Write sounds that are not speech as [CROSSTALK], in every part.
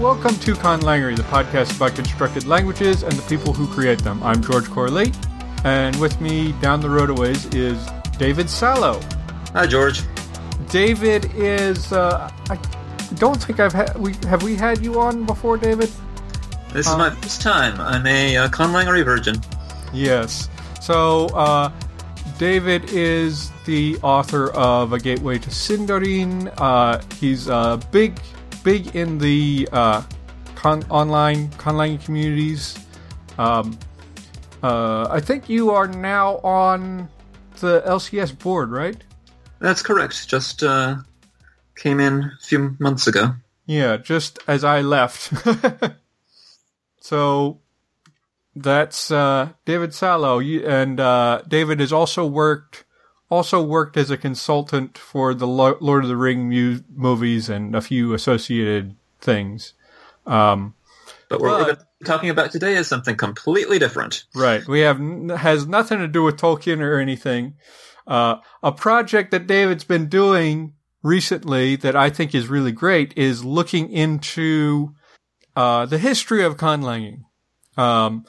Welcome to Conlangery, the podcast about constructed languages and the people who create them. I'm George Corley, and with me down the road a ways is David Salo. Hi, George. David is. Uh, I don't think I've had. We have we had you on before, David? This is my first time. I'm a uh, Conlangery virgin. Yes. So, uh, David is the author of A Gateway to Sindarin. Uh, he's uh, big, big in the uh, con- online conlang communities. Um, uh, I think you are now on the LCS board, right? That's correct. Just uh, came in a few months ago. Yeah, just as I left. [LAUGHS] so that's uh, David Salo, You- and uh, David has also worked also worked as a consultant for the Lord of the Ring mu- movies and a few associated things. Um, But what we're But- be talking about today is something completely different. Right. We have has nothing to do with Tolkien or anything. Uh, a project that David's been doing recently that I think is really great is looking into uh, the history of conlanging, um,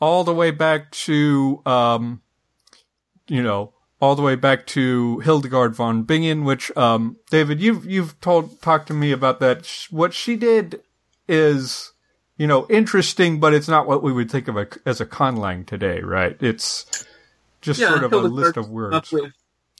all the way back to um, you know all the way back to Hildegard von Bingen, which um, David you've you've told talked to me about that. What she did is you know, interesting, but it's not what we would think of a, as a conlang today, right? It's just sort of a list of words. with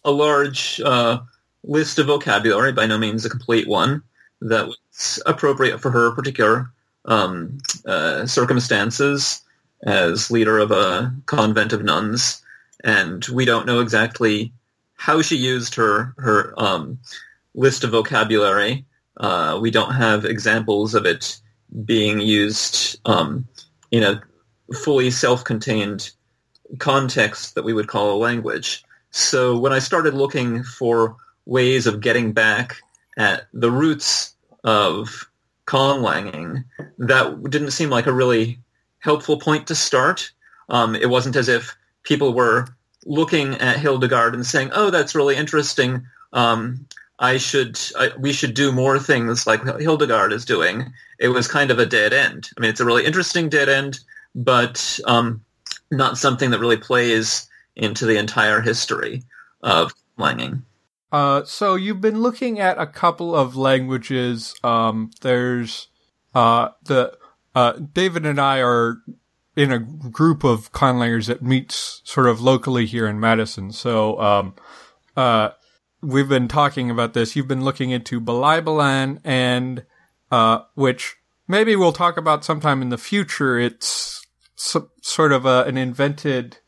a large uh, list of vocabulary, by no means a complete one, that was appropriate for her particular um, uh, circumstances as leader of a convent of nuns. And we don't know exactly how she used her her um, list of vocabulary. Uh, we don't have examples of it being used um, in a fully self-contained context that we would call a language. So when I started looking for ways of getting back at the roots of conlanging, that didn't seem like a really helpful point to start. Um, it wasn't as if people were looking at Hildegard and saying, "Oh, that's really interesting. Um, I should, I, we should do more things like Hildegard is doing." It was kind of a dead end. I mean, it's a really interesting dead end, but um, not something that really plays into the entire history of langing. Uh, so you've been looking at a couple of languages. Um, there's uh, the uh, David and I are in a group of conlangers that meets sort of locally here in Madison. So um, uh, we've been talking about this. You've been looking into Balaibalan and uh, which maybe we'll talk about sometime in the future. It's so, sort of a, an invented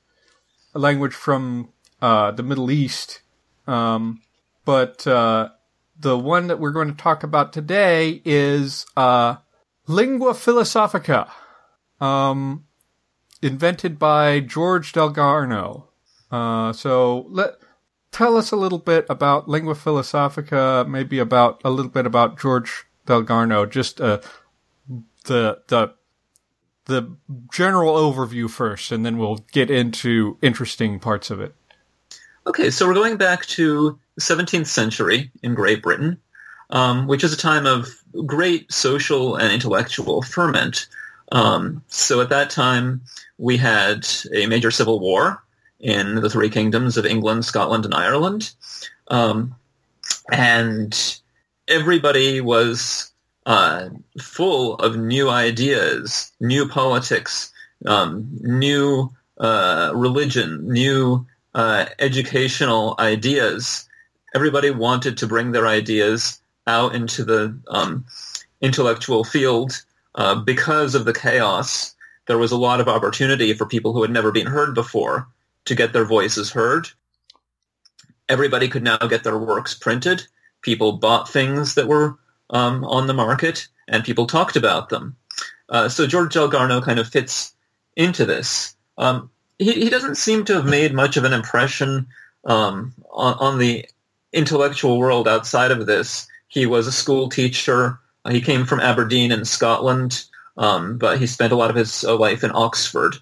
language from uh, the Middle East. Um, but uh, the one that we're going to talk about today is uh, Lingua Philosophica, um, invented by George Dalgarno. Uh, so let tell us a little bit about Lingua Philosophica, maybe about a little bit about George Dalgarno, just uh, the the the general overview first, and then we'll get into interesting parts of it. Okay, so we're going back to the 17th century in Great Britain, um, which is a time of great social and intellectual ferment. Um, so at that time, we had a major civil war in the three kingdoms of England, Scotland, and Ireland. Um, and everybody was uh, full of new ideas, new politics, um, new uh, religion, new uh, educational ideas. Everybody wanted to bring their ideas out into the um, intellectual field uh, because of the chaos. There was a lot of opportunity for people who had never been heard before to get their voices heard. Everybody could now get their works printed. People bought things that were um, on the market, and people talked about them. Uh, so George Dalgarno kind of fits into this. Um, he, he doesn't seem to have made much of an impression um, on, on the intellectual world outside of this. He was a school teacher. He came from Aberdeen in Scotland, um, but he spent a lot of his uh, life in Oxford,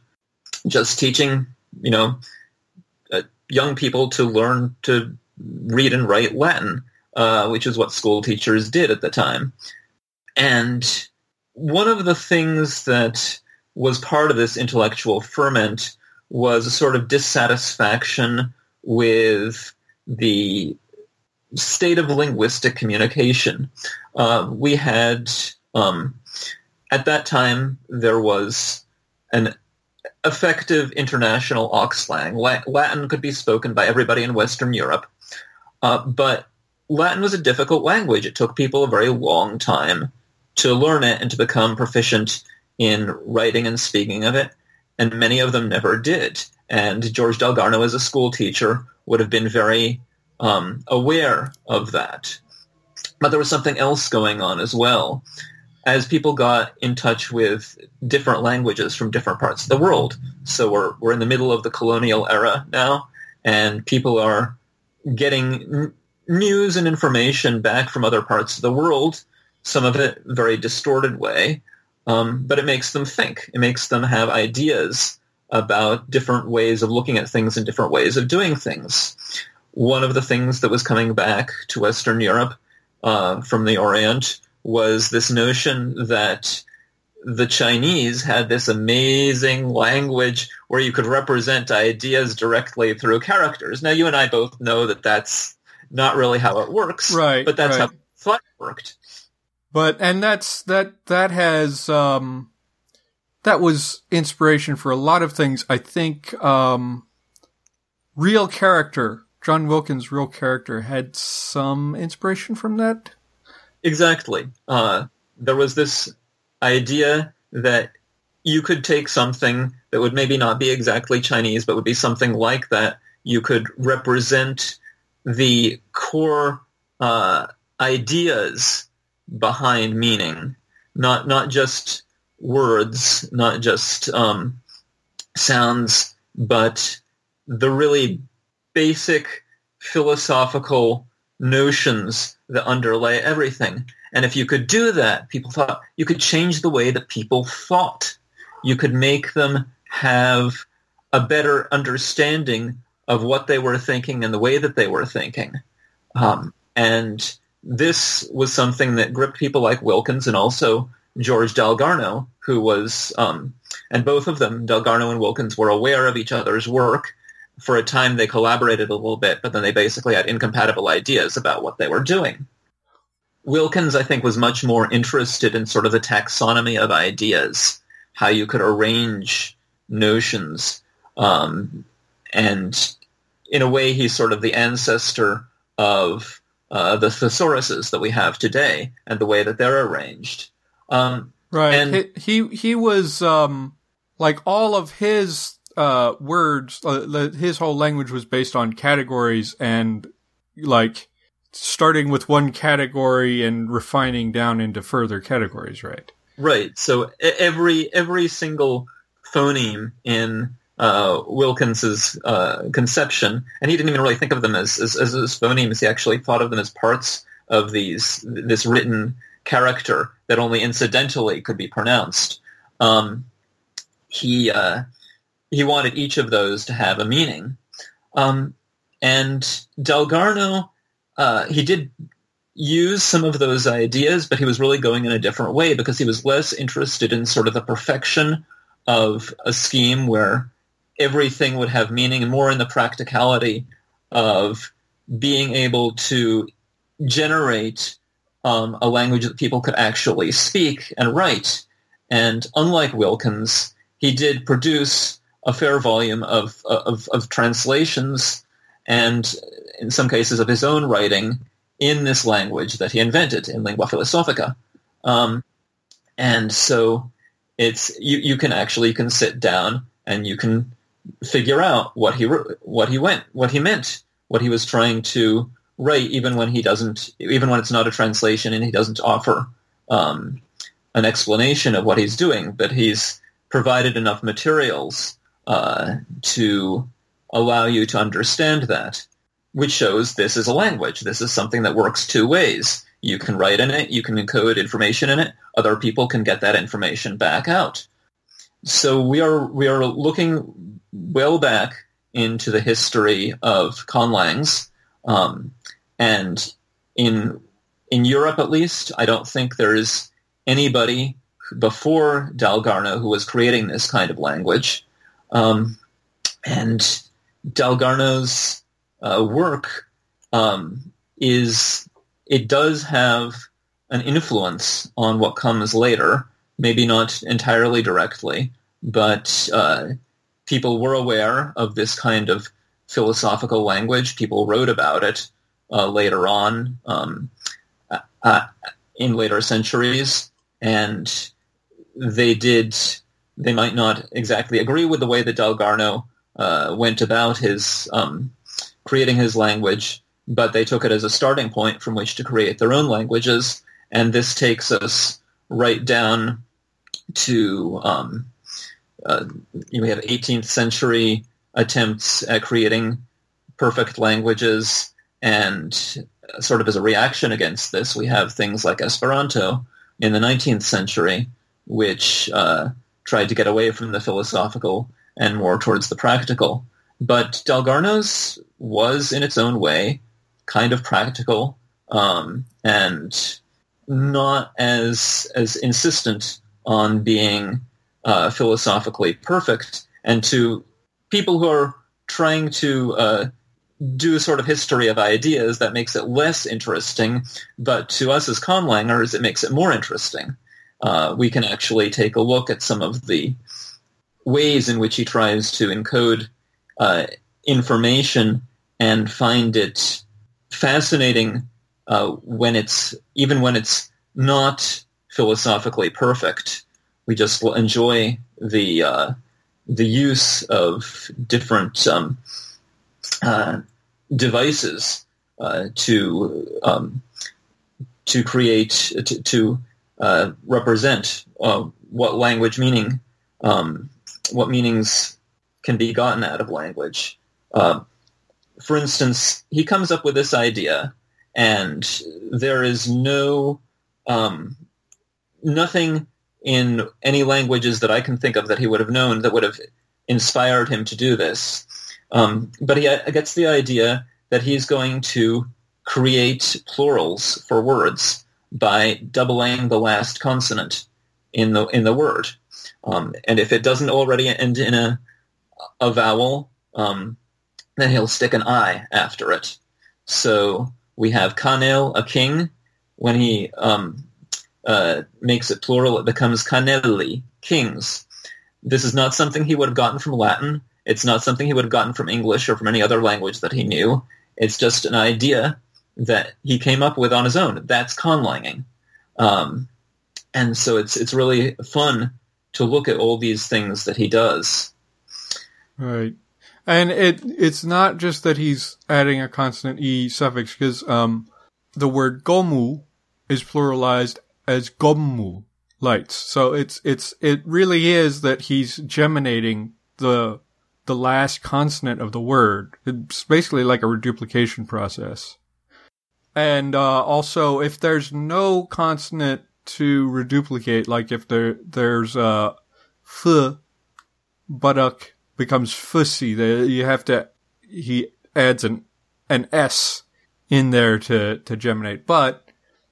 just teaching, you know, uh, young people to learn to read and write Latin, uh, which is what school teachers did at the time. And one of the things that was part of this intellectual ferment was a sort of dissatisfaction with the state of linguistic communication. Uh, we had, um, at that time, there was an effective international auxlang. Latin could be spoken by everybody in Western Europe, uh, but Latin was a difficult language. It took people a very long time to learn it and to become proficient in writing and speaking of it, and many of them never did. And George Dalgarno, as a school teacher, would have been very um, aware of that. But there was something else going on as well. As people got in touch with different languages from different parts of the world, so we're we're in the middle of the colonial era now, and people are getting n- news and information back from other parts of the world. Some of it very distorted way, um, but it makes them think. It makes them have ideas about different ways of looking at things and different ways of doing things. One of the things that was coming back to Western Europe uh, from the Orient was this notion that the Chinese had this amazing language where you could represent ideas directly through characters. Now, you and I both know that that's not really how it works, right? But that's right. how thought worked. But and that's that that has um, that was inspiration for a lot of things. I think um, real character John Wilkins' real character had some inspiration from that. Exactly. Uh, there was this idea that you could take something that would maybe not be exactly Chinese, but would be something like that. You could represent the core uh, ideas behind meaning, not not just words, not just um, sounds, but the really basic philosophical notions that underlay everything. And if you could do that, people thought you could change the way that people thought. You could make them have a better understanding of what they were thinking and the way that they were thinking. Um, and this was something that gripped people like Wilkins and also George Dalgarno, who was, um, and both of them, Dalgarno and Wilkins, were aware of each other's work. For a time, they collaborated a little bit, but then they basically had incompatible ideas about what they were doing. Wilkins, I think, was much more interested in sort of the taxonomy of ideas, how you could arrange notions, um, and in a way, he's sort of the ancestor of uh, the thesauruses that we have today and the way that they're arranged. Um, right. And he, he he was um like all of his uh words uh, his whole language was based on categories and like starting with one category and refining down into further categories, right? Right. So every every single phoneme in uh, Wilkins's uh, conception, and he didn't even really think of them as, as, as, phonemes. He actually thought of them as parts of these this written character that only incidentally could be pronounced. Um, he uh, he wanted each of those to have a meaning, um, and Dalgarno uh, he did use some of those ideas, but he was really going in a different way because he was less interested in sort of the perfection of a scheme where everything would have meaning and more in the practicality of being able to generate um, a language that people could actually speak and write. And unlike Wilkins, he did produce a fair volume of, of, of translations and in some cases of his own writing in this language that he invented in lingua philosophica. Um, and so it's you, you can actually you can sit down and you can figure out what he what he went what he meant what he was trying to write even when he doesn't even when it's not a translation and he doesn't offer um, an explanation of what he's doing but he's provided enough materials uh, to allow you to understand that, which shows this is a language. This is something that works two ways. You can write in it, you can encode information in it, other people can get that information back out. So we are we are looking well back into the history of conlangs, um, and in in Europe at least, I don't think there is anybody before Dalgarno who was creating this kind of language. Um, and Dalgarno's uh, work um, is it does have an influence on what comes later, maybe not entirely directly, but uh, people were aware of this kind of philosophical language. People wrote about it uh, later on um, uh, in later centuries, and they did. They might not exactly agree with the way that Dalgarno uh, went about his um, creating his language, but they took it as a starting point from which to create their own languages, and this takes us right down to um, uh, we have 18th century attempts at creating perfect languages, and sort of as a reaction against this, we have things like Esperanto in the 19th century, which uh, tried to get away from the philosophical and more towards the practical. But Dalgarno's was, in its own way, kind of practical um, and not as as insistent on being uh, philosophically perfect. And to people who are trying to uh, do a sort of history of ideas, that makes it less interesting. But to us as conlangers, it makes it more interesting. Uh, we can actually take a look at some of the ways in which he tries to encode uh, information and find it fascinating uh, when it's even when it's not philosophically perfect. We just enjoy the uh, the use of different um, uh, devices uh, to um, to create to, to uh, represent uh, what language meaning um, what meanings can be gotten out of language. Uh, for instance, he comes up with this idea, and there is no um, nothing in any languages that I can think of that he would have known that would have inspired him to do this. Um, but he gets the idea that he's going to create plurals for words by doubling the last consonant in the in the word. Um, and if it doesn't already end in a a vowel, um, then he'll stick an I after it. So we have canel, a king. When he um, uh, makes it plural, it becomes canelli, kings. This is not something he would have gotten from Latin. It's not something he would have gotten from English or from any other language that he knew. It's just an idea that he came up with on his own. That's conlanging. Um, and so it's it's really fun to look at all these things that he does. Right. And it it's not just that he's adding a consonant e suffix because um, the word gomu is pluralized as gommu lights. So it's it's it really is that he's geminating the the last consonant of the word. It's basically like a reduplication process. And uh, also, if there's no consonant to reduplicate, like if there there's a f, buttock becomes fussy. You have to he adds an an s in there to to geminate. But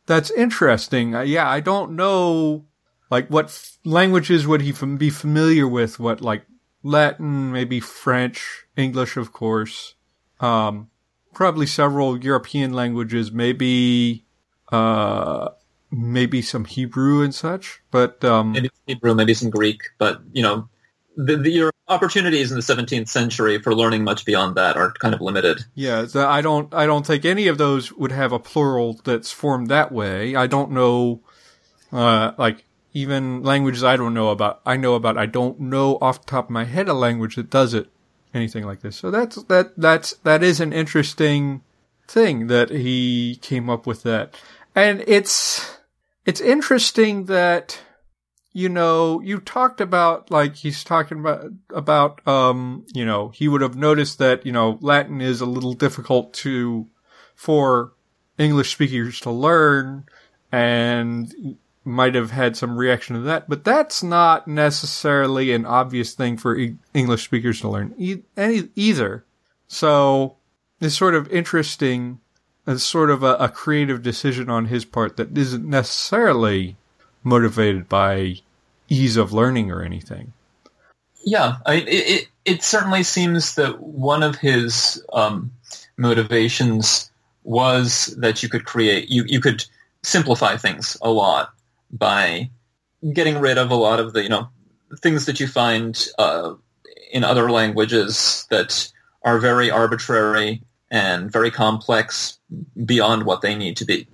that's interesting. Uh, yeah, I don't know like what f- languages would he be familiar with? What like Latin, maybe French, English, of course. Um, probably several European languages, maybe uh, maybe some Hebrew and such. But um, maybe Hebrew, maybe some Greek. But you know, the, the, your opportunities in the 17th century for learning much beyond that are kind of limited. Yeah, I don't I don't think any of those would have a plural that's formed that way. I don't know, uh, like even languages I don't know about. I know about. I don't know off the top of my head a language that does it anything like this. So that's that that's that is an interesting thing that he came up with that, and it's it's interesting that you know, you talked about like he's talking about about um, you know, he would have noticed that you know Latin is a little difficult to for English speakers to learn, and might have had some reaction to that. But that's not necessarily an obvious thing for e- English speakers to learn e- any either. So it's sort of interesting. It's sort of a, a creative decision on his part that isn't necessarily motivated by ease of learning or anything. Yeah, I, it, it, certainly seems that one of his um, motivations was that you could create, you, you could simplify things a lot by getting rid of a lot of the, you know, things that you find uh, in other languages that are very arbitrary and very complex beyond what they need to be.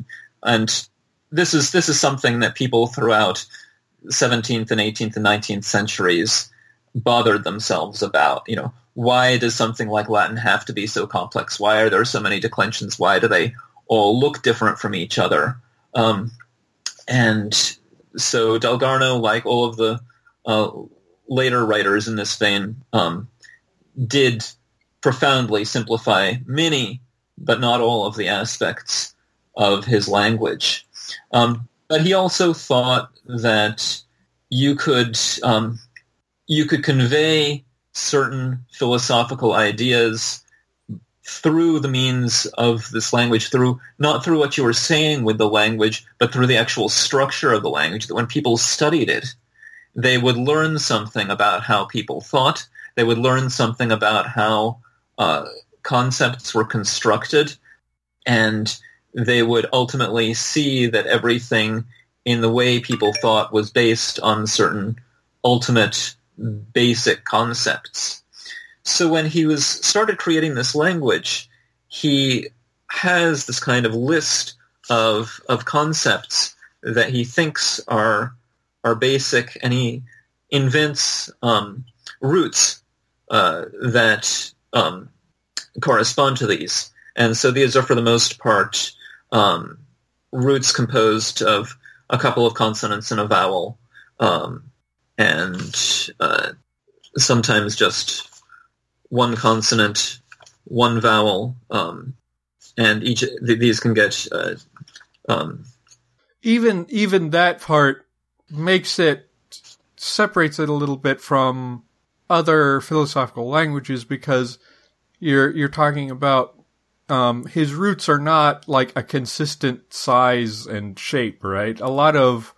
And this is this is something that people throughout 17th and 18th and 19th centuries bothered themselves about. You know, why does something like Latin have to be so complex? Why are there so many declensions? Why do they all look different from each other? Um, and so Dalgarno, like all of the uh, later writers in this vein, um, did profoundly simplify many, but not all of the aspects of his language. Um, but he also thought that you could um, you could convey certain philosophical ideas through the means of this language, through not through what you were saying with the language, but through the actual structure of the language. That when people studied it, they would learn something about how people thought. They would learn something about how uh, concepts were constructed, and they would ultimately see that everything in the way people thought was based on certain ultimate basic concepts. So when he was started creating this language, he has this kind of list of of concepts that he thinks are are basic, and he invents um, roots uh, that um, correspond to these. And so these are, for the most part, um, roots composed of a couple of consonants and a vowel, um, and uh, sometimes just one consonant, one vowel, um, and each these can get uh, um, even even that part makes it separates it a little bit from other philosophical languages because you're you're talking about um, his roots are not like a consistent size and shape, right? A lot of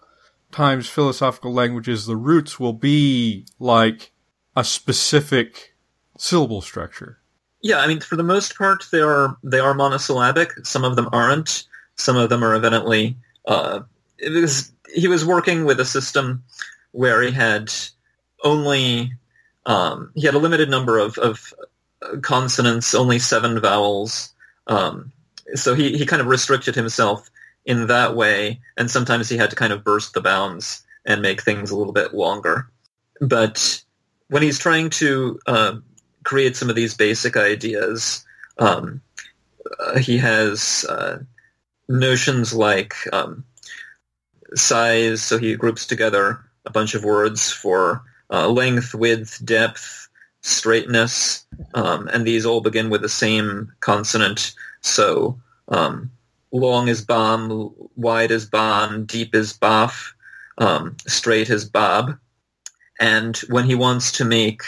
times philosophical languages, the roots will be like a specific syllable structure. Yeah, I mean, for the most part, they are they are monosyllabic. Some of them aren't. Some of them are evidently. Uh, it was, he was working with a system where he had only um, he had a limited number of, of consonants, only seven vowels. Um, so he, he kind of restricted himself in that way, and sometimes he had to kind of burst the bounds and make things a little bit longer. But when he's trying to uh, create some of these basic ideas, um, uh, he has uh, notions like um, size, so he groups together a bunch of words for uh, length, width, depth, straightness, um, and these all begin with the same consonant. So um, long is bam, wide is ban, deep is baf, um, straight is bab. And when he wants to make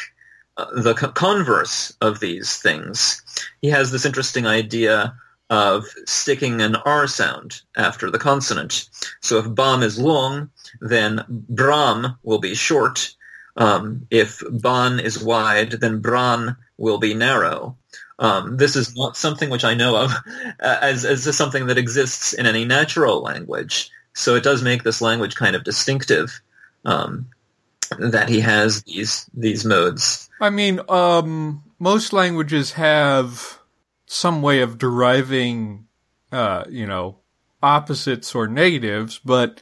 uh, the converse of these things, he has this interesting idea of sticking an R sound after the consonant. So if bam is long, then bram will be short, um, if ban is wide, then bran will be narrow. Um, this is not something which I know of [LAUGHS] as, as something that exists in any natural language. So it does make this language kind of distinctive um, that he has these these modes. I mean, um, most languages have some way of deriving, uh, you know, opposites or negatives, but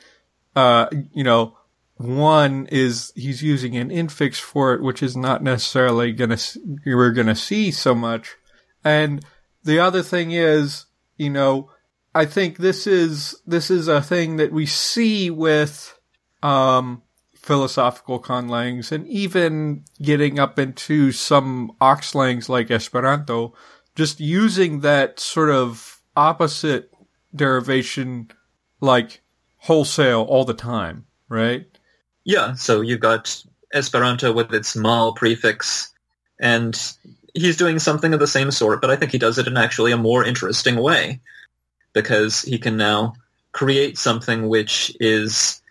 uh, you know, one is he's using an infix for it, which is not necessarily gonna we're gonna see so much, and the other thing is, you know, I think this is this is a thing that we see with um, philosophical conlangs and even getting up into some auxlangs like Esperanto, just using that sort of opposite derivation like wholesale all the time, right? Yeah, so you've got Esperanto with its mal prefix, and he's doing something of the same sort, but I think he does it in actually a more interesting way because he can now create something which is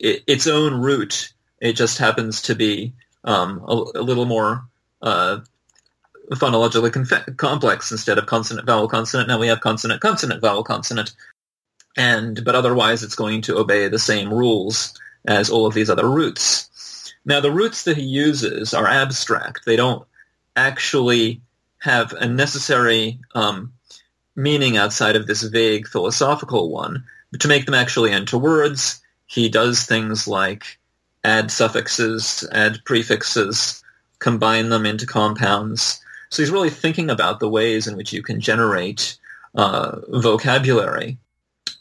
its own root. It just happens to be um, a, a, little more uh, phonologically conf- complex instead of consonant vowel consonant. Now we have consonant consonant vowel consonant, and but otherwise it's going to obey the same rules as all of these other roots. Now the roots that he uses are abstract. They don't actually have a necessary um, meaning outside of this vague philosophical one. But to make them actually into words, he does things like add suffixes, add prefixes, combine them into compounds. So he's really thinking about the ways in which you can generate uh, vocabulary.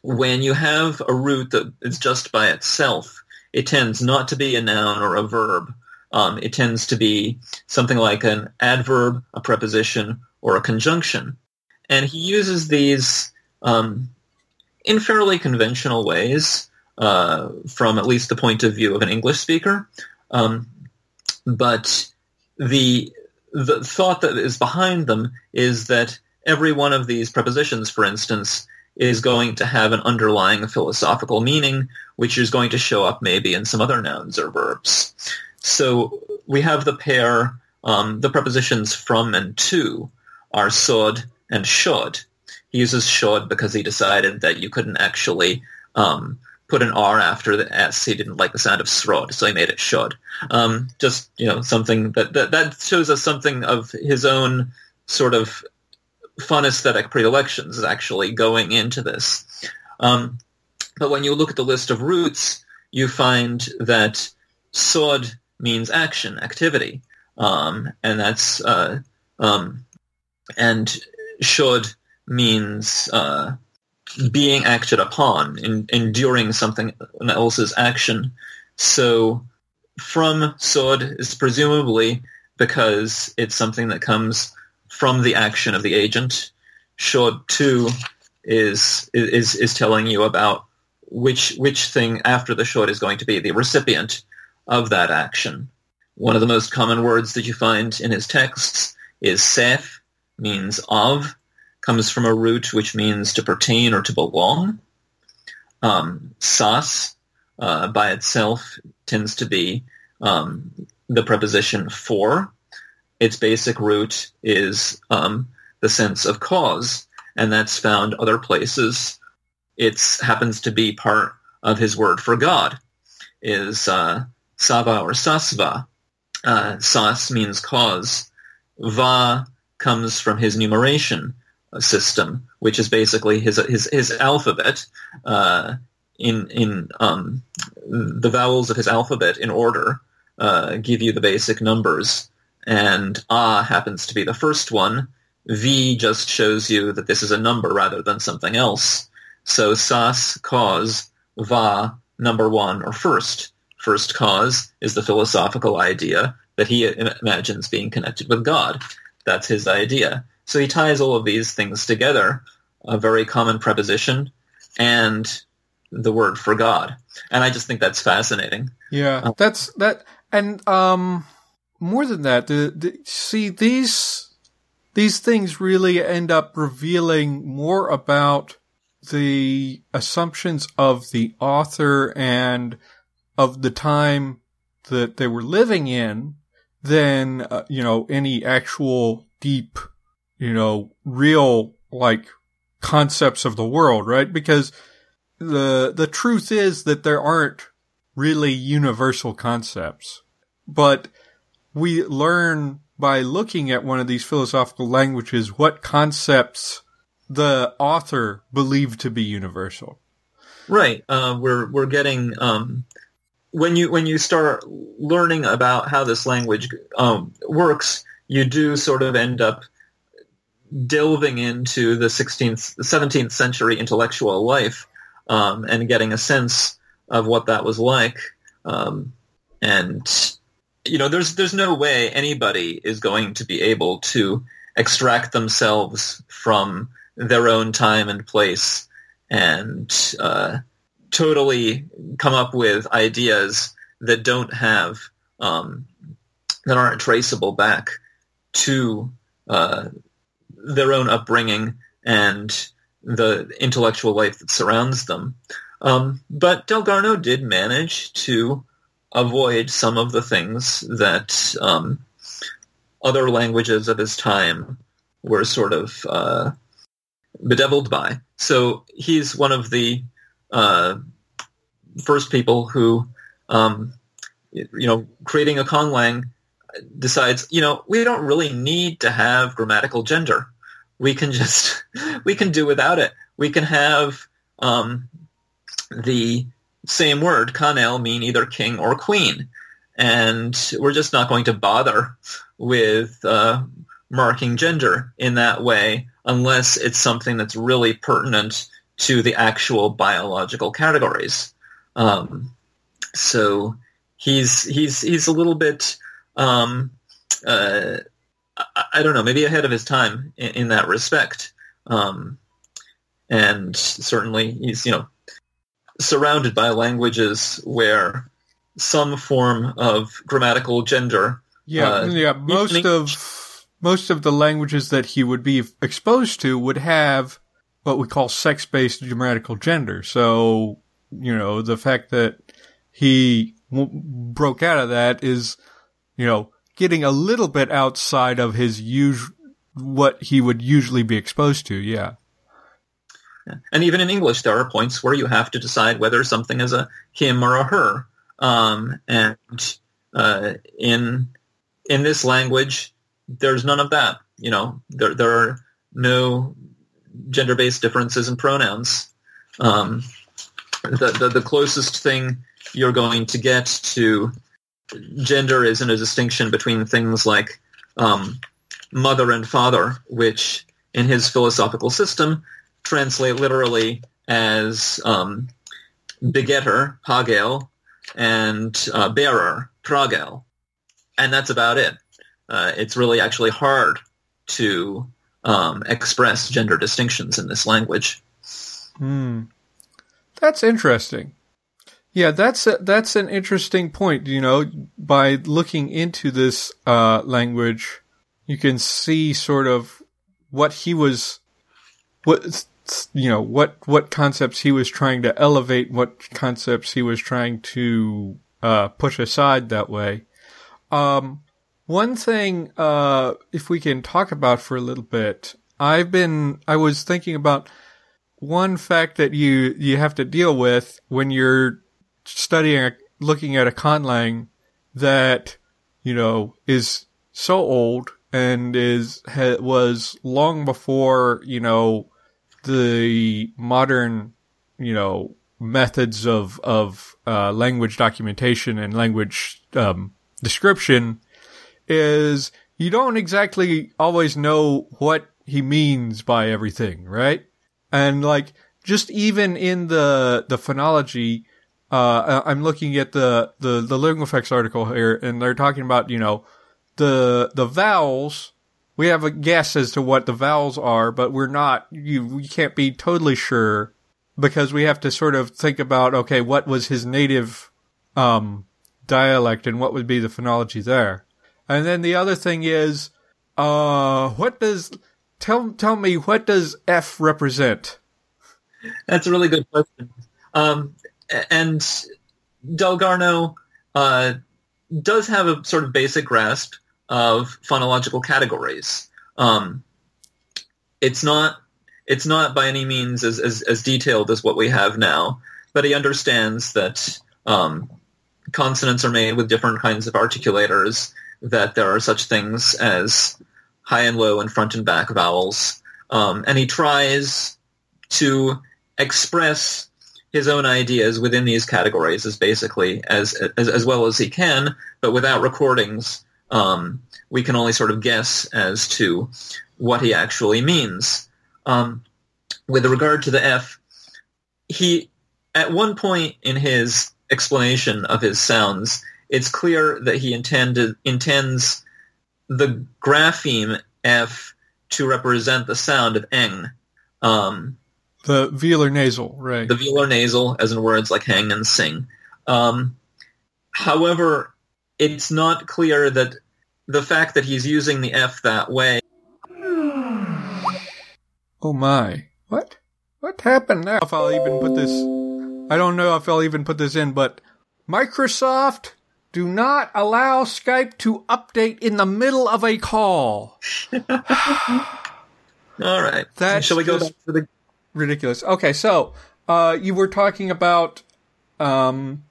When you have a root that is just by itself, it tends not to be a noun or a verb. Um, it tends to be something like an adverb, a preposition, or a conjunction. And he uses these um, in fairly conventional ways uh, from at least the point of view of an English speaker. Um, but the the thought that is behind them is that every one of these prepositions, for instance, is going to have an underlying philosophical meaning, which is going to show up maybe in some other nouns or verbs. So we have the pair, um, the prepositions from and to are sod and shod. He uses shod because he decided that you couldn't actually um, put an R after the S. He didn't like the sound of srod, so he made it shod. Um, just, you know, something that, that, that shows us something of his own sort of fun aesthetic predilections is actually going into this. Um, but when you look at the list of roots, you find that sod means action, activity, um, and that's uh, um, and should means uh, being acted upon, in, enduring something else's action. So from sod is presumably because it's something that comes from the action of the agent. Shod too is is is telling you about which which thing after the shod is going to be the recipient of that action. One of the most common words that you find in his texts is seth, means of, comes from a root which means to pertain or to belong. Um, sas, uh, by itself, tends to be um, the preposition for. Its basic root is um, the sense of cause, and that's found other places. It happens to be part of his word for God, is uh, Sava or Sasva. Uh, sas means cause. Va comes from his numeration system, which is basically his his his alphabet uh, in in um, the vowels of his alphabet in order uh, give you the basic numbers, and A happens to be the first one. V just shows you that this is a number rather than something else. So sas cause va number one or first first cause is the philosophical idea that he imagines being connected with God. That's his idea. So he ties all of these things together, a very common preposition and the word for God. And I just think that's fascinating. Yeah, uh, that's that. And um, more than that, the, the, see these these things really end up revealing more about the assumptions of the author and of the time that they were living in than, uh, you know, any actual deep, you know, real, like, concepts of the world, right? Because the, the truth is that there aren't really universal concepts, but we learn by looking at one of these philosophical languages what concepts the author believed to be universal. Right. Uh, we're we're getting um, when you when you start learning about how this language um, works, you do sort of end up delving into the 16th, 17th century intellectual life um, and getting a sense of what that was like. Um, and you know, there's there's no way anybody is going to be able to extract themselves from their own time and place and uh, totally come up with ideas that don't have um, that aren't traceable back to uh, their own upbringing and the intellectual life that surrounds them. Um, but Dalgarno did manage to avoid some of the things that um, other languages of his time were sort of uh, bedeviled by. So he's one of the uh, first people who, um, you know, creating a conlang decides, you know, we don't really need to have grammatical gender. We can just, [LAUGHS] we can do without it. We can have um, the same word, Kanel, mean either king or queen. And we're just not going to bother with uh, marking gender in that way unless it's something that's really pertinent to the actual biological categories. Um, so he's he's he's a little bit um, uh, I, I, don't know maybe ahead of his time in, in that respect. Um, and certainly he's you know surrounded by languages where some form of grammatical gender. Yeah, uh, yeah. Most of most of the languages that he would be exposed to would have what we call sex-based grammatical gender. So, you know, the fact that he w- broke out of that is, you know, getting a little bit outside of his usual what he would usually be exposed to. Yeah. And even in English, there are points where you have to decide whether something is a him or a her. Um, and uh, in in this language, there's none of that. You know, there there are no gender-based differences in pronouns. Um, the, the, the closest thing you're going to get to gender isn't a distinction between things like um, mother and father, which in his philosophical system translate literally as um, begetter, pagel, and uh, bearer, pragel. And that's about it. Uh, it's really actually hard to um, express gender distinctions in this language. Hmm. That's interesting. Yeah, that's a, that's an interesting point. You know, by looking into this uh, language, you can see sort of what he was, what you know what what concepts he was trying to elevate, what concepts he was trying to uh, push aside that way. Um, one thing, uh, if we can talk about for a little bit, I've been I was thinking about one fact that you you have to deal with when you're studying looking at a conlang that you know is so old and is ha, was long before you know the modern, you know, methods of of uh, language documentation and language um, description is you don't exactly always know what he means by everything, right? And like just even in the the phonology, uh, I'm looking at the the the LinguaFX article here, and they're talking about you know the the vowels we have a guess as to what the vowels are, but we're not, you, we can't be totally sure because we have to sort of think about, okay, what was his native, um, dialect and what would be the phonology there. And then the other thing is, uh, what does, tell, tell me, what does F represent? That's a really good question. Um, and Dalgarno, uh, does have a sort of basic grasp of phonological categories. Um, it's not it's not by any means as, as, as, detailed as what we have now, but he understands that um, consonants are made with different kinds of articulators, that there are such things as high and low and front and back vowels, um, and he tries to express his own ideas within these categories as basically as, as, as well as he can, but without recordings um, we can only sort of guess as to what he actually means. Um, with regard to the F, he at one point in his explanation of his sounds it's clear that he intended intends the grapheme F to represent the sound of eng. Um, the velar nasal, right? The velar nasal, as in words like hang and sing. Um, however, it's not clear that the fact that he's using the F that way. [SIGHS] Oh my! What? What happened now? If I'll even put this, I don't know if I'll even put this in, but Microsoft do not allow Skype to update in the middle of a call. [LAUGHS] All right. That's Shall we go back to the ridiculous? Okay, so uh, you were talking about um,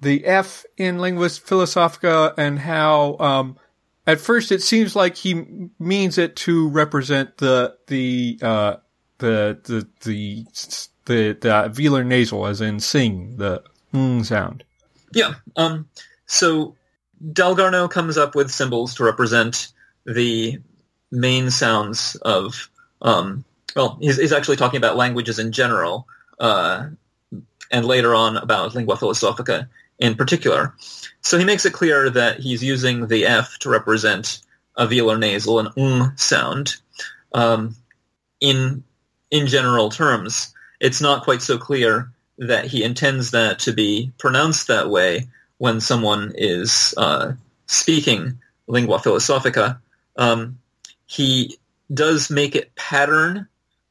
the F in Lingua Philosophica and how um, at first it seems like he means it to represent the the uh, the the the the, the velar nasal, as in sing the ng sound. Yeah. Um, so Dalgarno comes up with symbols to represent the main sounds of. Um, well, he's, he's actually talking about languages in general, uh, and later on about lingua philosophica in particular. So he makes it clear that he's using the F to represent a velar nasal, an ng sound. Um, in in general terms, it's not quite so clear that he intends that to be pronounced that way when someone is uh, speaking lingua philosophica. Um, he does make it pattern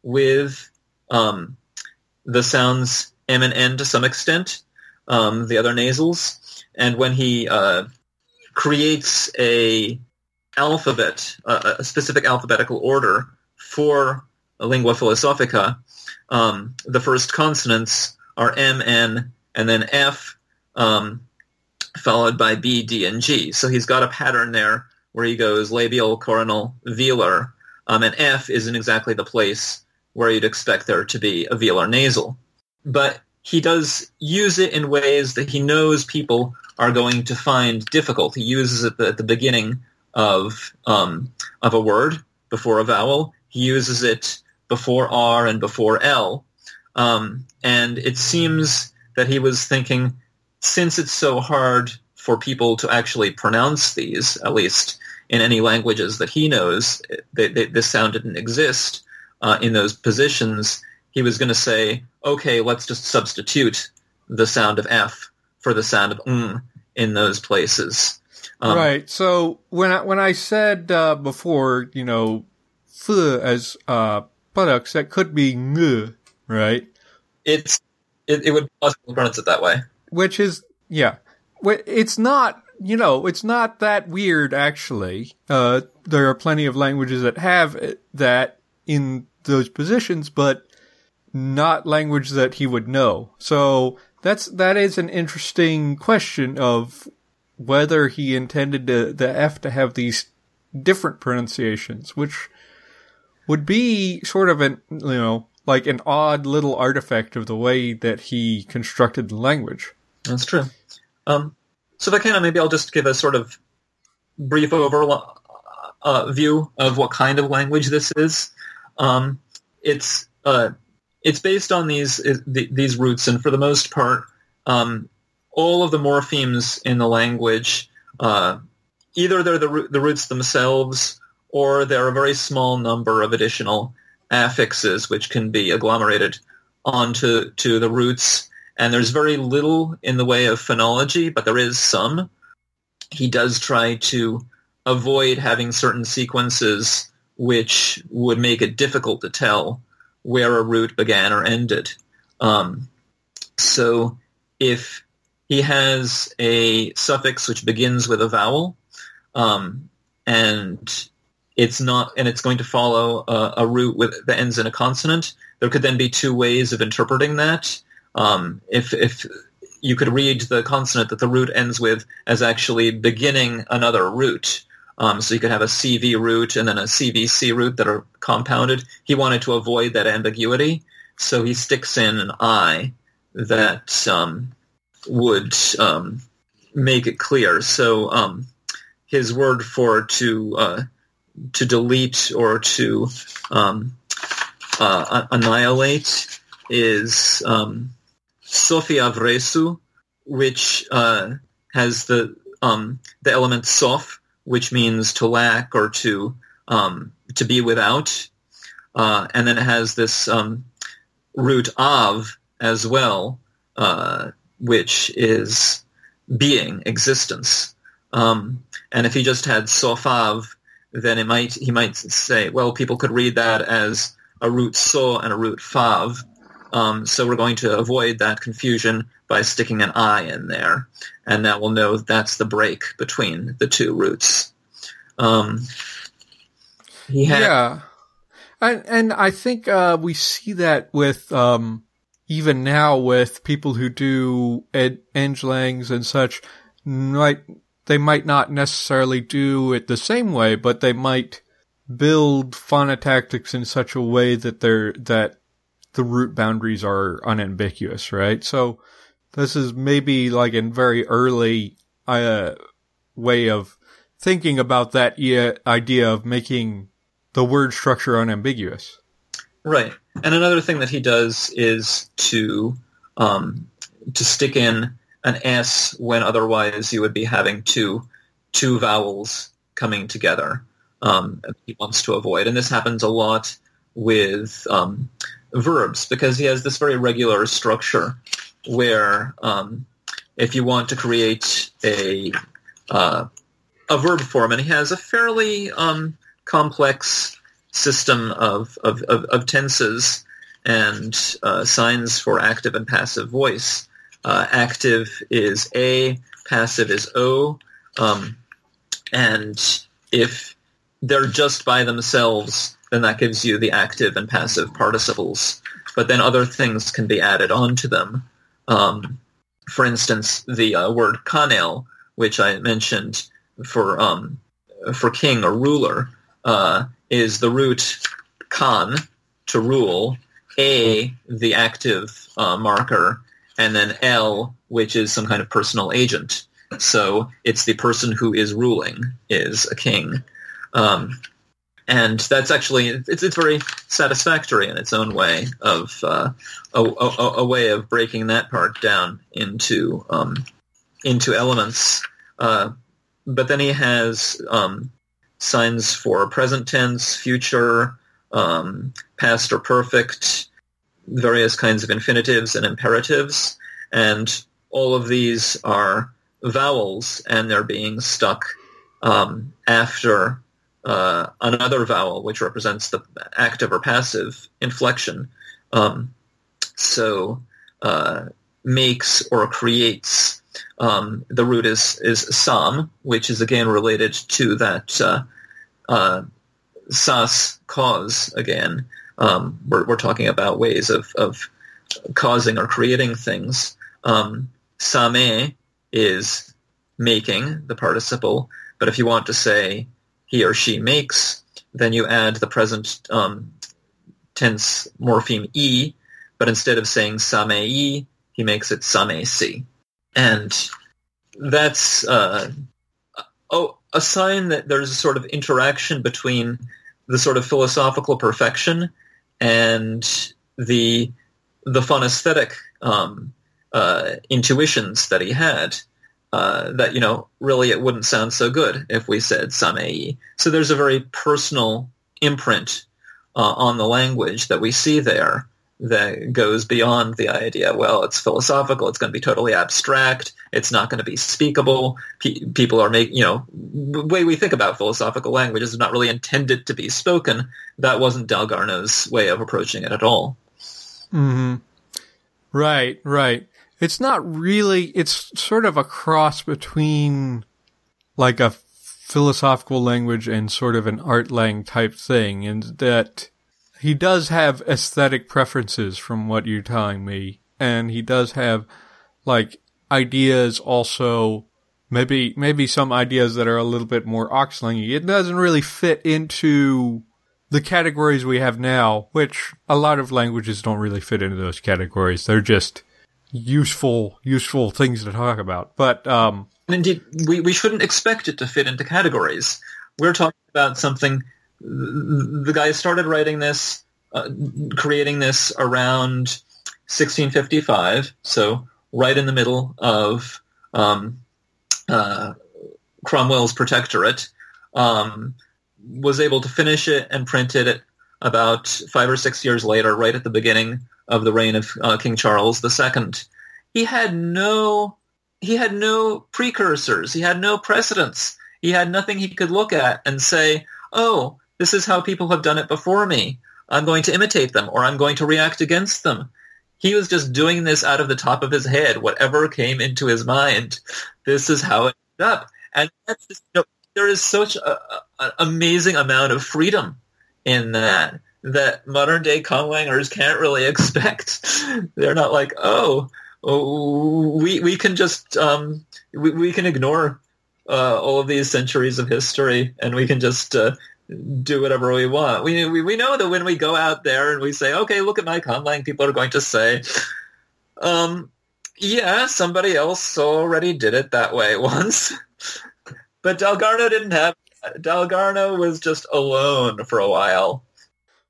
with um, the sounds M and N to some extent, um, the other nasals, and when he uh, creates a alphabet, uh, a specific alphabetical order for lingua philosophica, um, the first consonants are M, N, and then F, um, followed by B, D, and G. So he's got a pattern there where he goes labial, coronal, velar, um, and F isn't exactly the place where you'd expect there to be a velar nasal. But he does use it in ways that he knows people are going to find difficult. He uses it at the beginning of um, of a word before a vowel. He uses it before R and before L. Um, and it seems that he was thinking, since it's so hard for people to actually pronounce these, at least in any languages that he knows, they, they, this sound didn't exist uh, in those positions. He was going to say, okay, let's just substitute the sound of F for the sound of ng in those places. Um, right. So when I, when I said uh, before, you know, f as uh, buttocks, that could be ng, right? It's it, it would to pronounce it that way. Which is yeah, it's not you know it's not that weird actually. Uh, there are plenty of languages that have that in those positions, but not language that he would know. So that's that is an interesting question of whether he intended to, the F to have these different pronunciations, which would be sort of an you know like an odd little artifact of the way that he constructed the language. That's true. Um, so if I can, maybe I'll just give a sort of brief over uh, view of what kind of language this is. Um, it's uh, it's based on these these roots, and for the most part, um, all of the morphemes in the language, uh, either they're the, the roots themselves, or they're a very small number of additional affixes which can be agglomerated onto to the roots. And there's very little in the way of phonology, but there is some. He does try to avoid having certain sequences which would make it difficult to tell where a root began or ended. Um, so if he has a suffix which begins with a vowel, um, and it's not, and it's going to follow a, a, root with that ends in a consonant. There could then be two ways of interpreting that. Um, if if you could read the consonant that the root ends with as actually beginning another root, um, so you could have a CV root and then a CVC root that are compounded. He wanted to avoid that ambiguity, so he sticks in an I that um, would um, make it clear. So um, his word for to uh, to delete or to um, uh, annihilate is um, Sophia Vresu, which uh, has the um, the element sof, which means to lack or to um, to be without, uh, and then it has this um, root av as well, uh, which is being, existence. Um, and if he just had sofav, then it might he might say, well, people could read that as a root so and a root fav. Um, so we're going to avoid that confusion by sticking an i in there, and that will know that's the break between the two roots. Um, had, yeah, and and I think uh, we see that with um, even now with people who do ed- langs and such. Might they might not necessarily do it the same way, but they might build phonotactics in such a way that they're that the root boundaries are unambiguous, right? So this is maybe like a very early uh, way of thinking about that idea of making the word structure unambiguous. Right. And another thing that he does is to um, to stick in an S when otherwise you would be having two two vowels coming together. Um, he wants to avoid, and this happens a lot with um, verbs because he has this very regular structure where um, if you want to create a uh, a verb form, and he has a fairly um, complex system of, of, of, of tenses and uh, signs for active and passive voice. Uh, active is A, passive is O, um, and if they're just by themselves, then that gives you the active and passive participles. But then other things can be added onto them. Um, for instance, the uh, word kanel, which I mentioned for um, for king or ruler, uh, is the root kan to rule, a the active uh, marker, and then l which is some kind of personal agent. So it's the person who is ruling is a king. Um, and that's actually it's it's very satisfactory in its own way of uh, a, a, a, way of breaking that part down into um, into elements. Uh, but then he has um, signs for present tense, future, um, past or perfect, various kinds of infinitives and imperatives, and all of these are vowels, and they're being stuck um, after uh, another vowel, which represents the active or passive inflection. Um, so uh, makes or creates. Um, the root is is sam, which is again related to that uh, uh, sas cause. Again, um, we're, we're talking about ways of, of causing or creating things. Um, same is making the participle, but if you want to say he or she makes, then you add the present um, tense morpheme e, but instead of saying same e, he makes it same si. And that's uh, oh, a sign that there's a sort of interaction between the sort of philosophical perfection and the the phonesthetic um, uh, intuitions that he had uh, that you know really it wouldn't sound so good if we said samei. So there's a very personal imprint uh, on the language that we see there that goes beyond the idea. Well, it's philosophical. It's going to be totally abstract. It's not going to be speakable. People are making you know the way we think about philosophical language is not really intended to be spoken. That wasn't Dalgarno's way of approaching it at all. Hmm. Right. Right it's not really, it's sort of a cross between like a philosophical language and sort of an art lang type thing, and that he does have aesthetic preferences from what you're telling me, and he does have like ideas also maybe maybe some ideas that are a little bit more auxlangy. It doesn't really fit into the categories we have now, which a lot of languages don't really fit into those categories. They're just useful useful things to talk about. But um, indeed, we we shouldn't expect it to fit into categories. We're talking about something. The guy started writing this, uh, creating this around 1655, so right in the middle of um, uh, Cromwell's protectorate, um, was able to finish it and print it about five or six years later, right at the beginning of the reign of uh, King Charles II. He had no he had no precursors. He had no precedents. He had nothing he could look at and say, "Oh, this is how people have done it before me. I'm going to imitate them, or I'm going to react against them." He was just doing this out of the top of his head. Whatever came into his mind, this is how it ended up. And just, you know, there is such an amazing amount of freedom in that that modern day conlangers can't really expect. [LAUGHS] They're not like, oh, oh we we can just um, we, we can ignore uh, all of these centuries of history and we can just uh, do whatever we want. We, we we know that when we go out there and we say, okay, look at my conlang, people are going to say, um, yeah, somebody else already did it that way [LAUGHS] once. but Dalgarno didn't have Dalgarno was just alone for a while.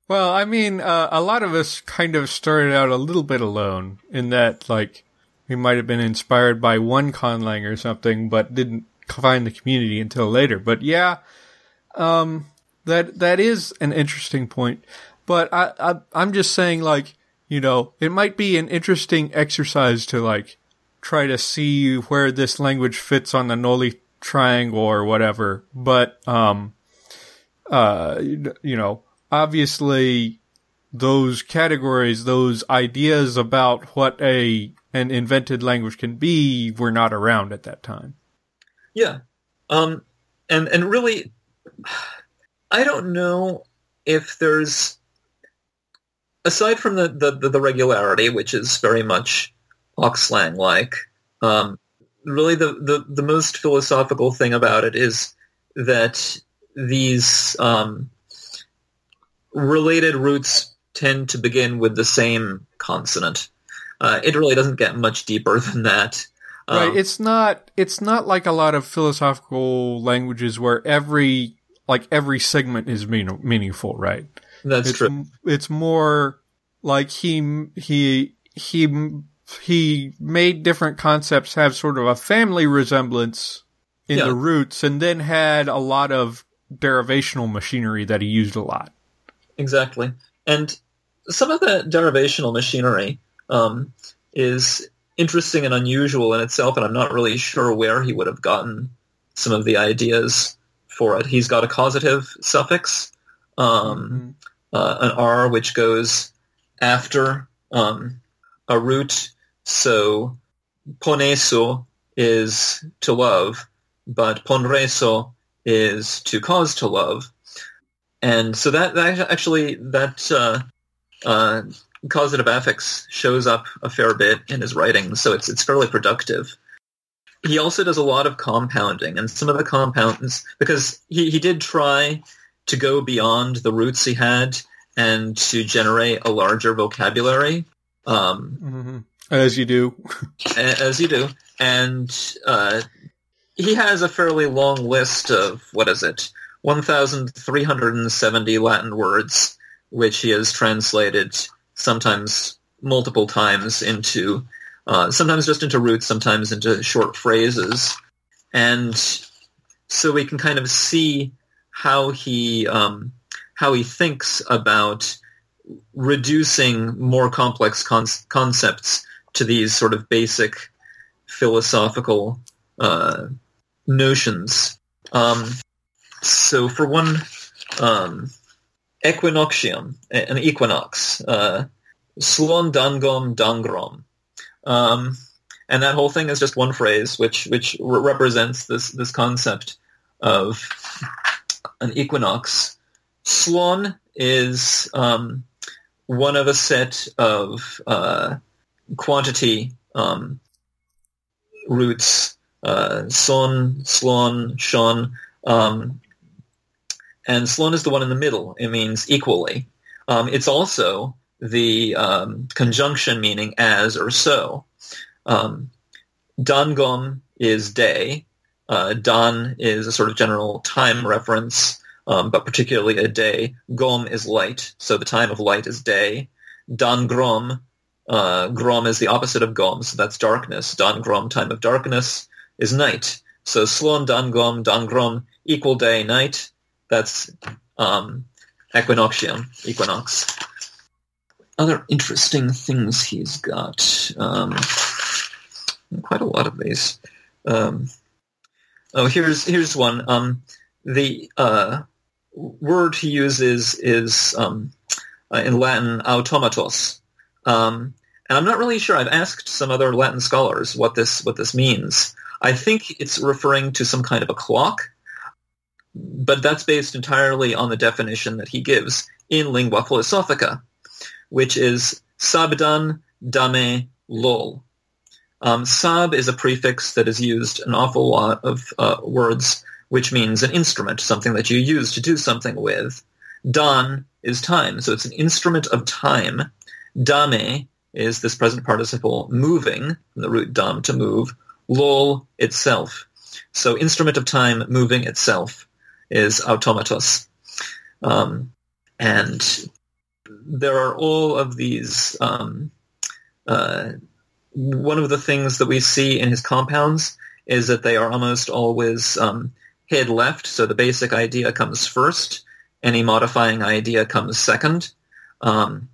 Well, I mean, uh, a lot of us kind of started out a little bit alone in that, like, we might have been inspired by one conlang or something, but didn't find the community until later. But yeah, um, that that is an interesting point. But I, I I'm just saying, like, you know, it might be an interesting exercise to like try to see where this language fits on the Gnoli triangle or whatever. But um, uh, you know, obviously those categories, those ideas about what a an invented language can be were not around at that time. Yeah. Um and and really I don't know if there's aside from the the, the regularity, which is very much Auxlang like, um, really the, the, the most philosophical thing about it is that these um, related roots tend to begin with the same consonant. Uh, it really doesn't get much deeper than that. Um, right. It's not. It's not like a lot of philosophical languages where every like every segment is mean, meaningful. Right. That's it's, true. It's more like he he he he made different concepts have sort of a family resemblance in yeah. the roots, and then had a lot of derivational machinery that he used a lot. Exactly. And some of that derivational machinery um, is interesting and unusual in itself, and I'm not really sure where he would have gotten some of the ideas for it. He's got a causative suffix, um, mm-hmm. uh, an R which goes after um, a root. So poneso is to love, but ponreso is to cause to love and so that, that actually that uh, uh, causative affix shows up a fair bit in his writing, so it's it's fairly productive. He also does a lot of compounding, and some of the compounds because he, he did try to go beyond the roots he had and to generate a larger vocabulary. Um, mm-hmm. As you do, as you do, and uh, he has a fairly long list of what is it 1,370 Latin words, which he has translated sometimes multiple times into, uh, sometimes just into roots, sometimes into short phrases. And so we can kind of see how he, um, how he thinks about reducing more complex con- concepts to these sort of basic philosophical uh, notions. Um, so for one, um, equinoxium, an equinox, uh, slon dangom dangrom. Um, and that whole thing is just one phrase, which which re- represents this this concept of an equinox. Slon is um, one of a set of uh, quantity um, roots. Uh, son, slon, shon. Um, and slon is the one in the middle. It means equally. Um, it's also the um, conjunction meaning as or so. Um, dangom is day. Uh, dan is a sort of general time reference, um, but particularly a day. Gom is light, so the time of light is day. Dan grom, uh, grom is the opposite of gom, so that's darkness. Dan grom, time of darkness, is night. So slon dangom dangrom equal day night. That's um, equinoctium equinox. Other interesting things he's got. Um, quite a lot of these. Um, oh, here's here's one. Um, the uh, word he uses is um, uh, in Latin automatos, um, and I'm not really sure. I've asked some other Latin scholars what this what this means. I think it's referring to some kind of a clock, but that's based entirely on the definition that he gives in Lingua Philosophica, which is sabdan dame lol. Um, sab is a prefix that is used an awful lot of uh, words, which means an instrument, something that you use to do something with. Dan is time, so it's an instrument of time. Dame is this present participle moving, from the root dam to move. Lol itself. So instrument of time moving itself is automatos. Um, and there are all of these um, uh, one of the things that we see in his compounds is that they are almost always um, head left. So the basic idea comes first. Any modifying idea comes second. Um,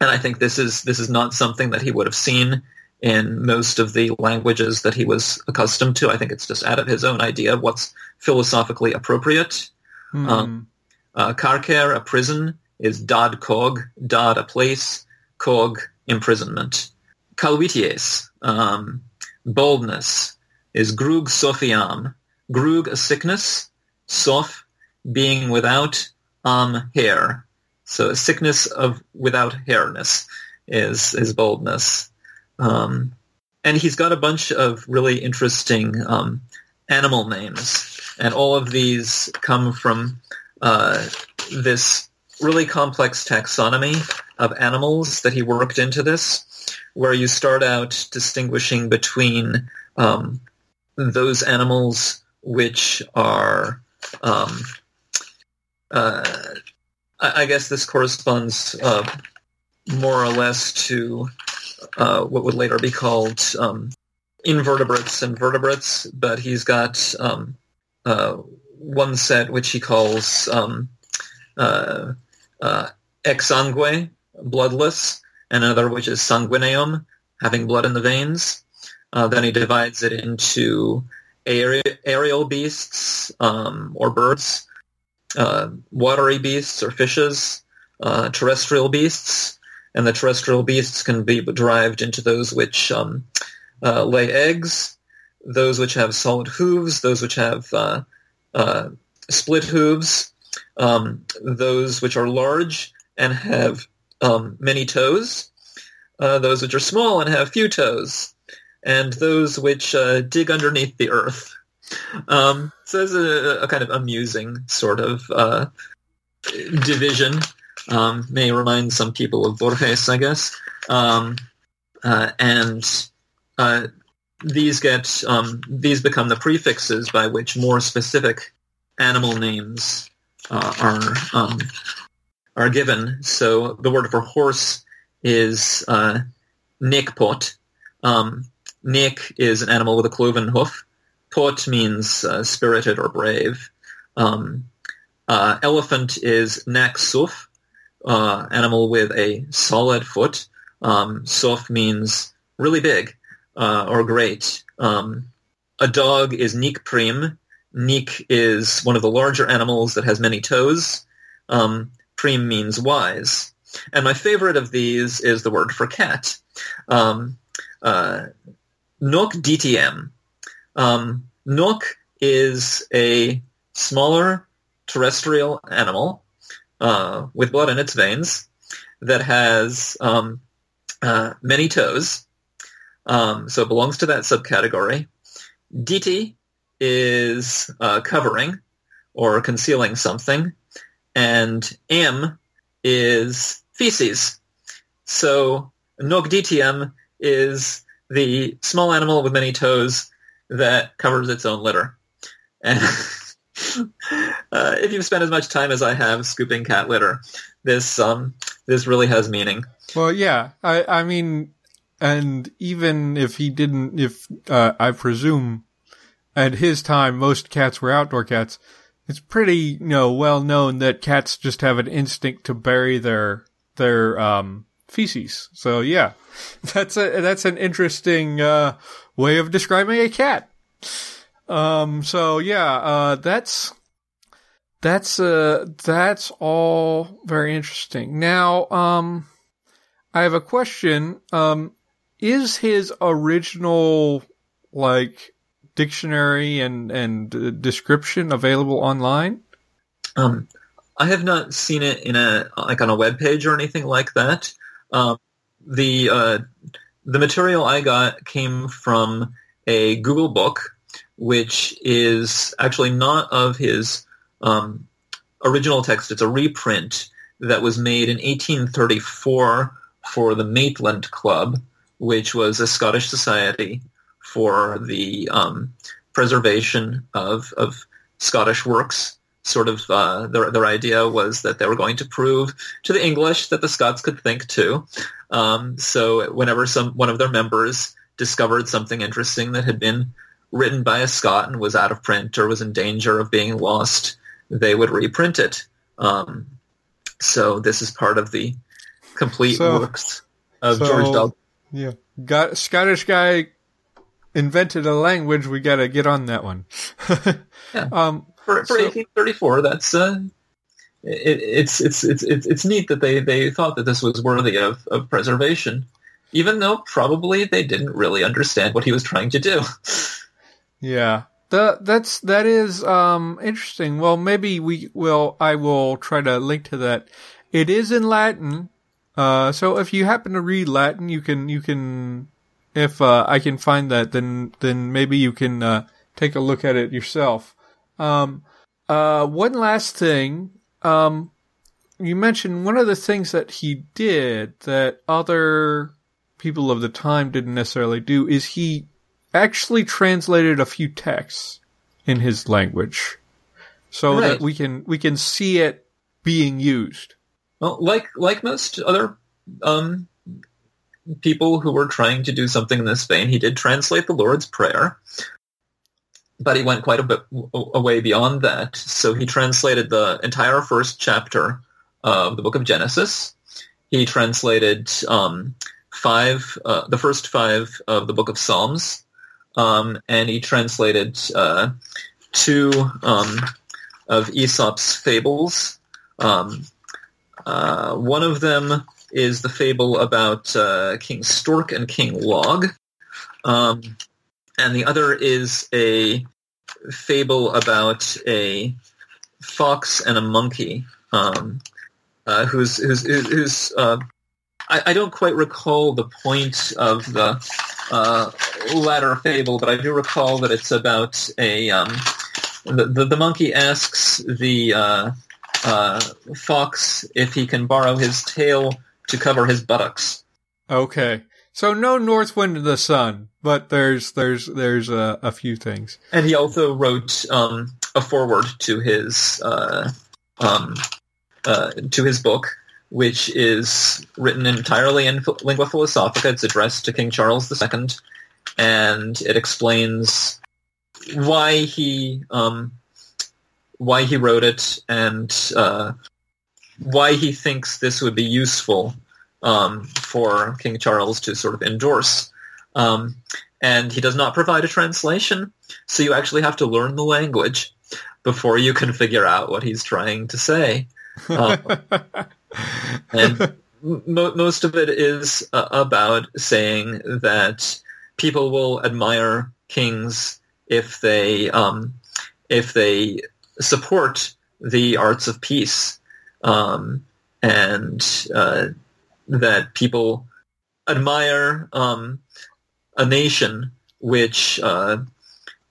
and I think this is this is not something that he would have seen in most of the languages that he was accustomed to. I think it's just out of his own idea of what's philosophically appropriate. Hmm. Um, uh, Karker, a prison, is dad cog, dad a place, cog imprisonment. Calvities, um, boldness, is grug sophiam. Grug, a sickness, soph, being without um, hair. So a sickness of without hairness is is boldness. Um, and he's got a bunch of really interesting um, animal names, and all of these come from uh, this really complex taxonomy of animals that he worked into this, where you start out distinguishing between um, those animals which are, um, uh, I, guess this corresponds uh, more or less to uh, what would later be called um, invertebrates and vertebrates, but he's got um, uh, one set which he calls um, uh, uh, exsangue, bloodless, and another which is sanguineum, having blood in the veins. Uh, then he divides it into aerial beasts um, or birds, watery beasts or fishes, terrestrial beasts, and the terrestrial beasts can be derived into those which um, uh, lay eggs, those which have solid hooves, those which have uh, uh, split hooves, um, those which are large and have um, many toes, uh, those which are small and have few toes, and those which uh, dig underneath the earth. Um, so it's a, a, kind of amusing sort of uh, division. Um, may remind some people of Borges, I guess. Um, uh, and uh, these get um, these become the prefixes by which more specific animal names uh, are um, are given. So the word for horse is uh, nikpot. Um, nik is an animal with a cloven hoof. Pot means uh, spirited or brave. Um, uh, elephant is naksuf, uh, animal with a solid foot. Um, suf means really big uh, or great. Um, a dog is nikprim. Nik is one of the larger animals that has many toes. Um, prim means wise. And my favorite of these is the word for cat. Um, uh, Nok DTM. Um, Nok is a smaller terrestrial animal uh, with blood in its veins that has um, uh, many toes. Um, so it belongs to that subcategory. DT is uh, covering or concealing something, and M is feces. So Nogditium is the small animal with many toes that covers its own litter. And [LAUGHS] uh, if you've spent as much time as I have scooping cat litter, this um, this really has meaning. Well, yeah, I I mean, and even if he didn't, if uh, I presume at his time, most cats were outdoor cats. It's pretty, you know, well known that cats just have an instinct to bury their their um, feces. So yeah, [LAUGHS] that's a that's an interesting uh, way of describing a cat. Um, so yeah, uh, that's that's uh that's all very interesting. Now, um, I have a question. Um, is his original like dictionary and and uh, description available online? Um, I have not seen it in a like on a web page or anything like that. Um, the uh, the material I got came from a Google book, which is actually not of his um, original text. It's a reprint that was made in 1834 for the Maitland Club, which was a Scottish society for the um, preservation of, of Scottish works. Sort of uh, their, their idea was that they were going to prove to the English that the Scots could think too. Um, so whenever some one of their members discovered something interesting that had been written by a Scot and was out of print or was in danger of being lost, they would reprint it. Um, so this is part of the complete so, works of so, George Dalgarno. Yeah, got Scottish guy invented a language. We got to get on that one. [LAUGHS] yeah. Um, for, for so, 1834, that's uh, it, it's, it's it's it's it's neat that they they thought that this was worthy of, of preservation, even though probably they didn't really understand what he was trying to do. [LAUGHS] Yeah, the, that's that is um, interesting. Well, maybe we will. I will try to link to that. It is in Latin, uh, so if you happen to read Latin, you can you can if uh, I can find that, then then maybe you can uh, take a look at it yourself. Um, uh, one last thing, um, you mentioned one of the things that he did that other people of the time didn't necessarily do is he actually translated a few texts in his language so right. that we can we can see it being used. Well, like like most other um, people who were trying to do something in this vein, he did translate the Lord's Prayer, but he went quite a bit away beyond that. So he translated the entire first chapter of the Book of Genesis. He translated um, five, uh, the first five of the Book of Psalms um, and he translated uh, two um, of Aesop's fables. Um, uh, one of them is the fable about uh, King Stork and King Log, um, and the other is a fable about a fox and a monkey um, uh, who's who's who's uh, I, I, don't quite recall the point of the uh, latter fable, but I do recall that it's about a um, the, the, the monkey asks the uh, uh, fox if he can borrow his tail to cover his buttocks. Okay, so no North Wind of the Sun, but there's there's there's a, a few things. And he also wrote um, a foreword to his uh, um, uh, to his book which is written entirely in lingua philosophica. It's addressed to King Charles II, and it explains why he um, why he wrote it and uh, why he thinks this would be useful um, for King Charles to sort of endorse. Um, and he does not provide a translation, so you actually have to learn the language before you can figure out what he's trying to say. Uh, [LAUGHS] and mo- most of it is uh, about saying that people will admire kings if they um, if they support the arts of peace, um, and uh, that people admire um, a nation which uh,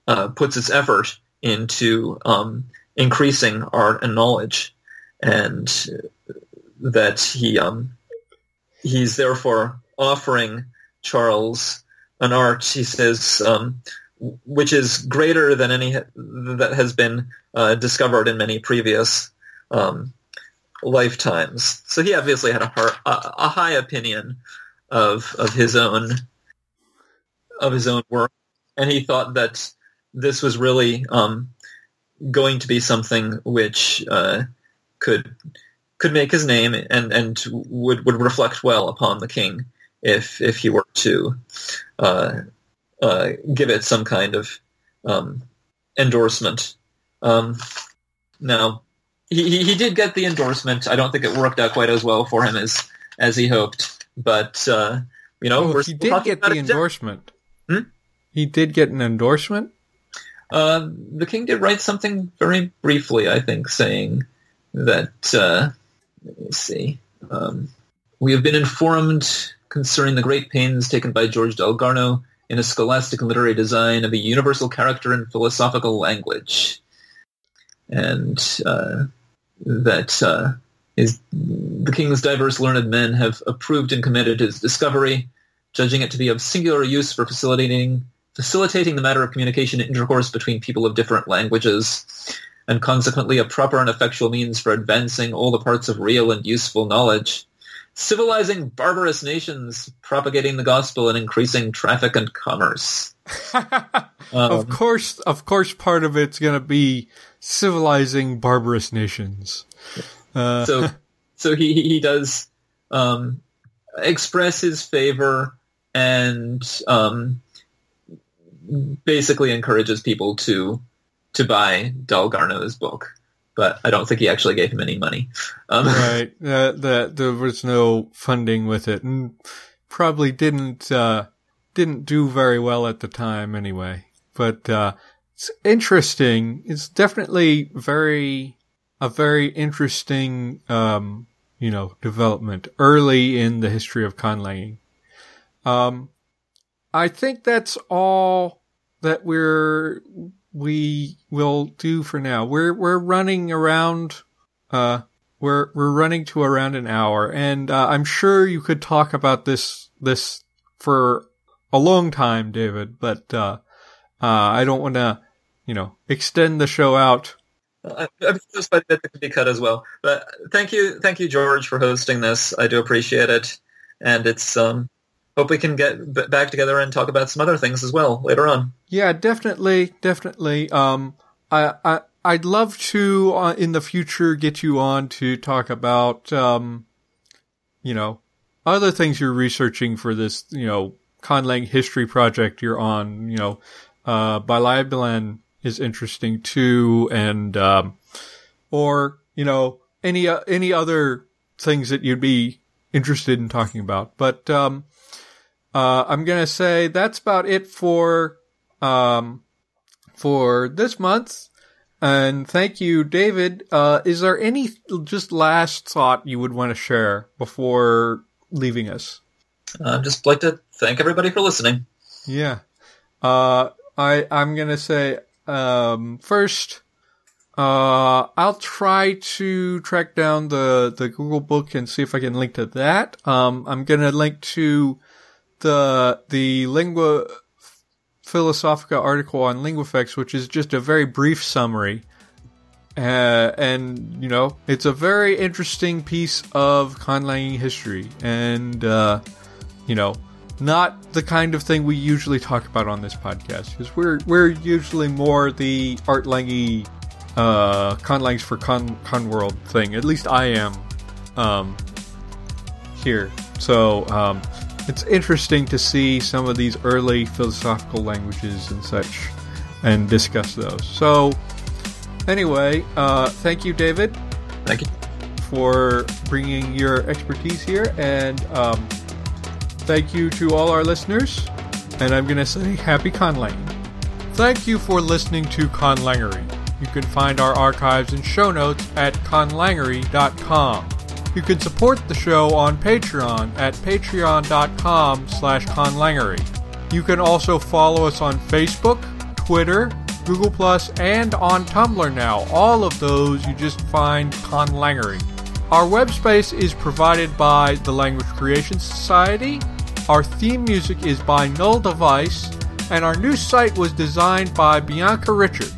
uh, puts its effort into um, increasing art and knowledge, and that he um, he's therefore offering Charles an art. He says um, which is greater than any that has been uh, discovered in many previous um, lifetimes. So he obviously had a, a high opinion of of his own of his own work, and he thought that this was really um, going to be something which uh, could could make his name and and would would reflect well upon the king if if he were to uh, uh, give it some kind of um, endorsement. Um, now, he, he did get the endorsement. I don't think it worked out quite as well for him as as he hoped, but uh, you know, oh, he did get the endorsement. Hmm? He did get an endorsement. Uh, the king did write something very briefly, I think, saying that. Let me see. Um, we have been informed concerning the great pains taken by George Dalgarno in a scholastic and literary design of a universal character and philosophical language, and uh, that uh, the king's diverse learned men have approved and commended his discovery, judging it to be of singular use for facilitating facilitating the matter of communication and intercourse between people of different languages, and consequently a proper and effectual means for advancing all the parts of real and useful knowledge, civilizing barbarous nations, propagating the gospel, and increasing traffic and commerce. [LAUGHS] um, of course, of course, part of it's going to be civilizing barbarous nations. Uh, so, [LAUGHS] so he he does um, express his favor and um, basically encourages people to to buy Dalgarno's book, but I don't think he actually gave him any money. Um, right, [LAUGHS] uh, that there was no funding with it, and probably didn't uh, didn't do very well at the time anyway. But uh, it's interesting. It's definitely very a very interesting, um, you know, development early in the history of conlanging. Um, I think that's all that we're we will do for now. We're we're running around uh we're we're running to around an hour and uh, I'm sure you could talk about this this for a long time, David, but uh uh I don't want to, you know, extend the show out. I'm just by that could be cut as well. But thank you, thank you, George, for hosting this. I do appreciate it, and it's um, hope we can get back together and talk about some other things as well later on. Yeah, definitely, definitely. Um, I, I, I'd love to uh, in the future get you on to talk about, um, you know, other things you're researching for this, you know, Conlang history project you're on. You know, uh, Balaibalan is interesting too, and um, or you know any uh, any other things that you'd be interested in talking about. But um, uh, I'm gonna say that's about it for um, for this month. And thank you, David. Uh, is there any just last thought you would want to share before leaving us? I'd just like to thank everybody for listening. Yeah. Uh, I I'm gonna say um, first. Uh, I'll try to track down the, the Google book and see if I can link to that. Um, I'm gonna link to the the lingua philosophica article on linguifex, which is just a very brief summary. Uh, and you know, it's a very interesting piece of conlanging history, and uh, you know, not the kind of thing we usually talk about on this podcast because we're we're usually more the art langy uh, conlangs for con con world thing. At least I am um, here. So um, it's interesting to see some of these early philosophical languages and such and discuss those. So, anyway, uh, thank you, David. Thank you. For bringing your expertise here. And um, thank you to all our listeners. And I'm going to say happy conlang. Thank you for listening to Conlangery. You can find our archives and show notes at conlangery.com. You can support the show on Patreon at patreon.com slash conlangery. You can also follow us on Facebook, Twitter, Google Plus, and on Tumblr now. All of those you just find Conlangery. Our web space is provided by the Language Creation Society. Our theme music is by Null Device, and our new site was designed by Bianca Richards.